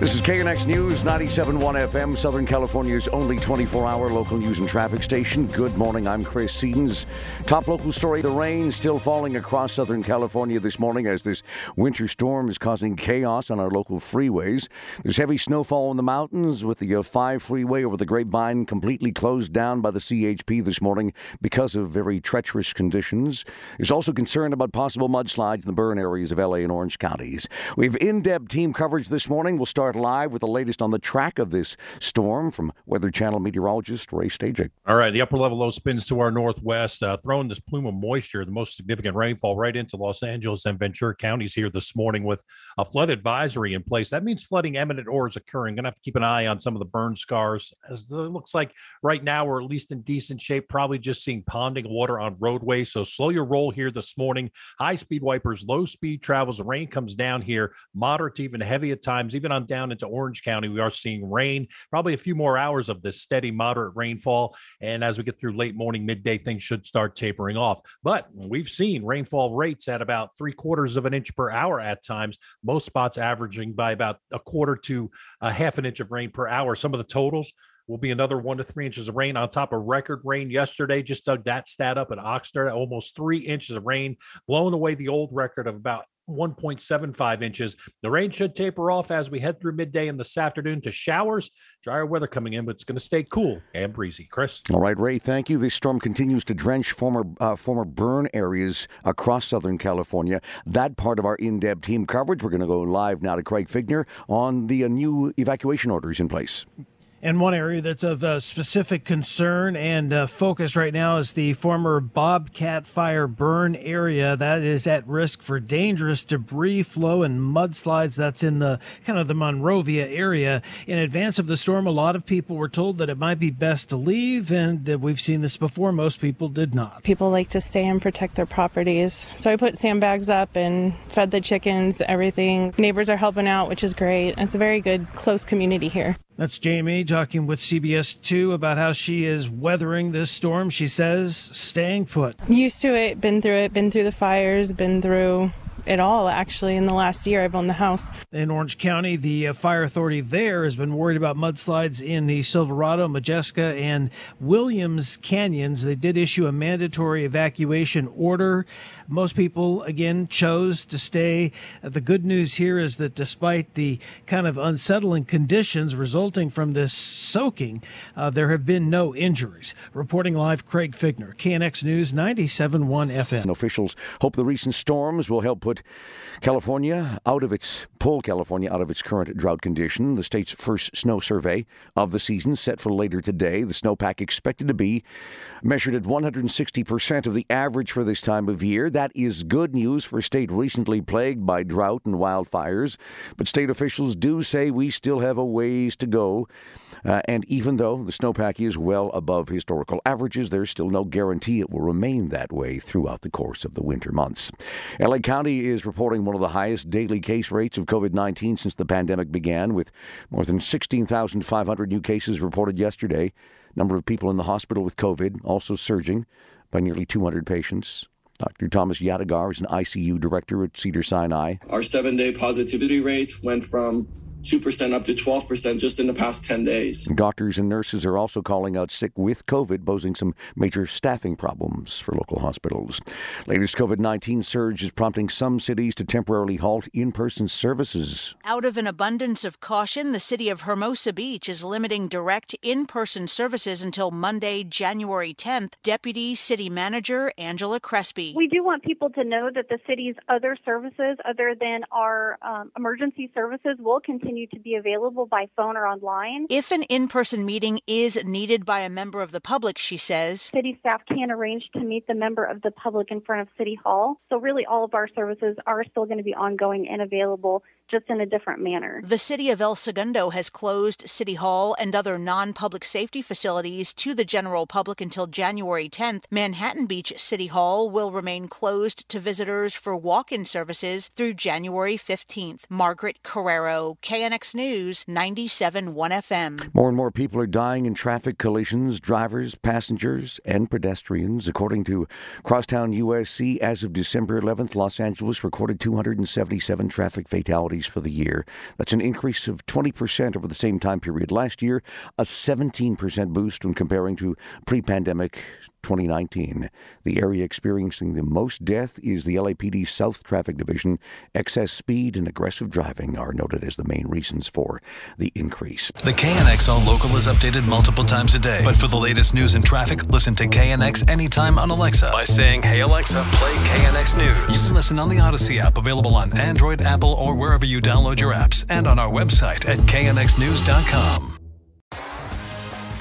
This is KNX News 97.1 FM, Southern California's only 24 hour local news and traffic station. Good morning, I'm Chris Sedens. Top local story the rain still falling across Southern California this morning as this winter storm is causing chaos on our local freeways. There's heavy snowfall in the mountains with the uh, 5 freeway over the Grapevine completely closed down by the CHP this morning because of very treacherous conditions. There's also concern about possible mudslides in the burn areas of LA and Orange counties. We have in depth team coverage this morning. We'll start live with the latest on the track of this storm from Weather Channel meteorologist Ray Stagik. All right, the upper level low spins to our northwest, uh, throwing this plume of moisture, the most significant rainfall right into Los Angeles and Ventura counties here this morning with a flood advisory in place. That means flooding imminent or is occurring. Going to have to keep an eye on some of the burn scars. As it looks like right now we're at least in decent shape, probably just seeing ponding water on roadways. So slow your roll here this morning. High speed wipers, low speed travels. Rain comes down here, moderate to even heavy at times, even on down into Orange County. We are seeing rain, probably a few more hours of this steady, moderate rainfall. And as we get through late morning, midday, things should start tapering off. But we've seen rainfall rates at about three quarters of an inch per hour at times, most spots averaging by about a quarter to a half an inch of rain per hour. Some of the totals will be another one to three inches of rain on top of record rain yesterday. Just dug that stat up at Oxnard, almost three inches of rain, blowing away the old record of about 1.75 inches. The rain should taper off as we head through midday and this afternoon to showers. Drier weather coming in, but it's going to stay cool and breezy. Chris. All right, Ray, thank you. This storm continues to drench former uh, former burn areas across Southern California. That part of our in-depth team coverage. We're going to go live now to Craig Fiegener on the uh, new evacuation orders in place. And one area that's of uh, specific concern and uh, focus right now is the former Bobcat Fire burn area. That is at risk for dangerous debris flow and mudslides. That's in the kind of the Monrovia area. In advance of the storm, a lot of people were told that it might be best to leave, and uh, we've seen this before. Most people did not. People like to stay and protect their properties. So I put sandbags up and fed the chickens, everything. Neighbors are helping out, which is great. It's a very good, close community here. That's Jamie talking with CBS 2 about how she is weathering this storm. She says staying put. Used to it, been through it, been through the fires, been through it all actually in the last year I've owned the house. In Orange County, the uh, fire authority there has been worried about mudslides in the Silverado, Modjeska, and Williams canyons. They did issue a mandatory evacuation order. Most people, again, chose to stay. The good news here is that despite the kind of unsettling conditions resulting from this soaking, uh, there have been no injuries. Reporting live, Craig Fiegener, KNX News 97.1 FM. Officials hope the recent storms will help put California out of its pull California out of its current drought condition. The state's first snow survey of the season set for later today. The snowpack expected to be measured at 160% of the average for this time of year. That is good news for a state recently plagued by drought and wildfires. But state officials do say we still have a ways to go. Uh, and even though the snowpack is well above historical averages, there's still no guarantee it will remain that way throughout the course of the winter months. LA County is reporting one of the highest daily case rates of COVID 19 since the pandemic began, with more than 16,500 new cases reported yesterday. Number of people in the hospital with COVID also surging by nearly 200 patients. Dr. Thomas Yadegar is an ICU director at Cedar Sinai. Our seven day positivity rate went from 2% up to 12% just in the past 10 days. Doctors and nurses are also calling out sick with COVID, posing some major staffing problems for local hospitals. Latest COVID 19 surge is prompting some cities to temporarily halt in person services. Out of an abundance of caution, the city of Hermosa Beach is limiting direct in person services until Monday, January 10th. Deputy City Manager Angela Crespi. We do want people to know that the city's other services, other than our um, emergency services, will continue continue to be available by phone or online. If an in person meeting is needed by a member of the public, she says, City staff can arrange to meet the member of the public in front of City Hall. So, really, all of our services are still going to be ongoing and available just in a different manner. The city of El Segundo has closed City Hall and other non public safety facilities to the general public until January 10th. Manhattan Beach City Hall will remain closed to visitors for walk in services through January 15th. Margaret Carrero, KNX News, 97.1 FM. More and more people are dying in traffic collisions, drivers, passengers, and pedestrians. According to Crosstown USC, as of December 11th, Los Angeles recorded 277 traffic fatalities for the year. That's an increase of 20% over the same time period last year, a 17% boost when comparing to pre pandemic 2019. The area experiencing the most death is the LAPD South Traffic Division. Excess speed and aggressive driving are noted as the main reasons for the increase. The KNX All Local is updated multiple times a day. But for the latest news and traffic, listen to KNX anytime on Alexa by saying, Hey Alexa, play KNX News. You can listen on the Audacy app, available on Android, Apple, or wherever you download your apps, and on our website at knxnews.com.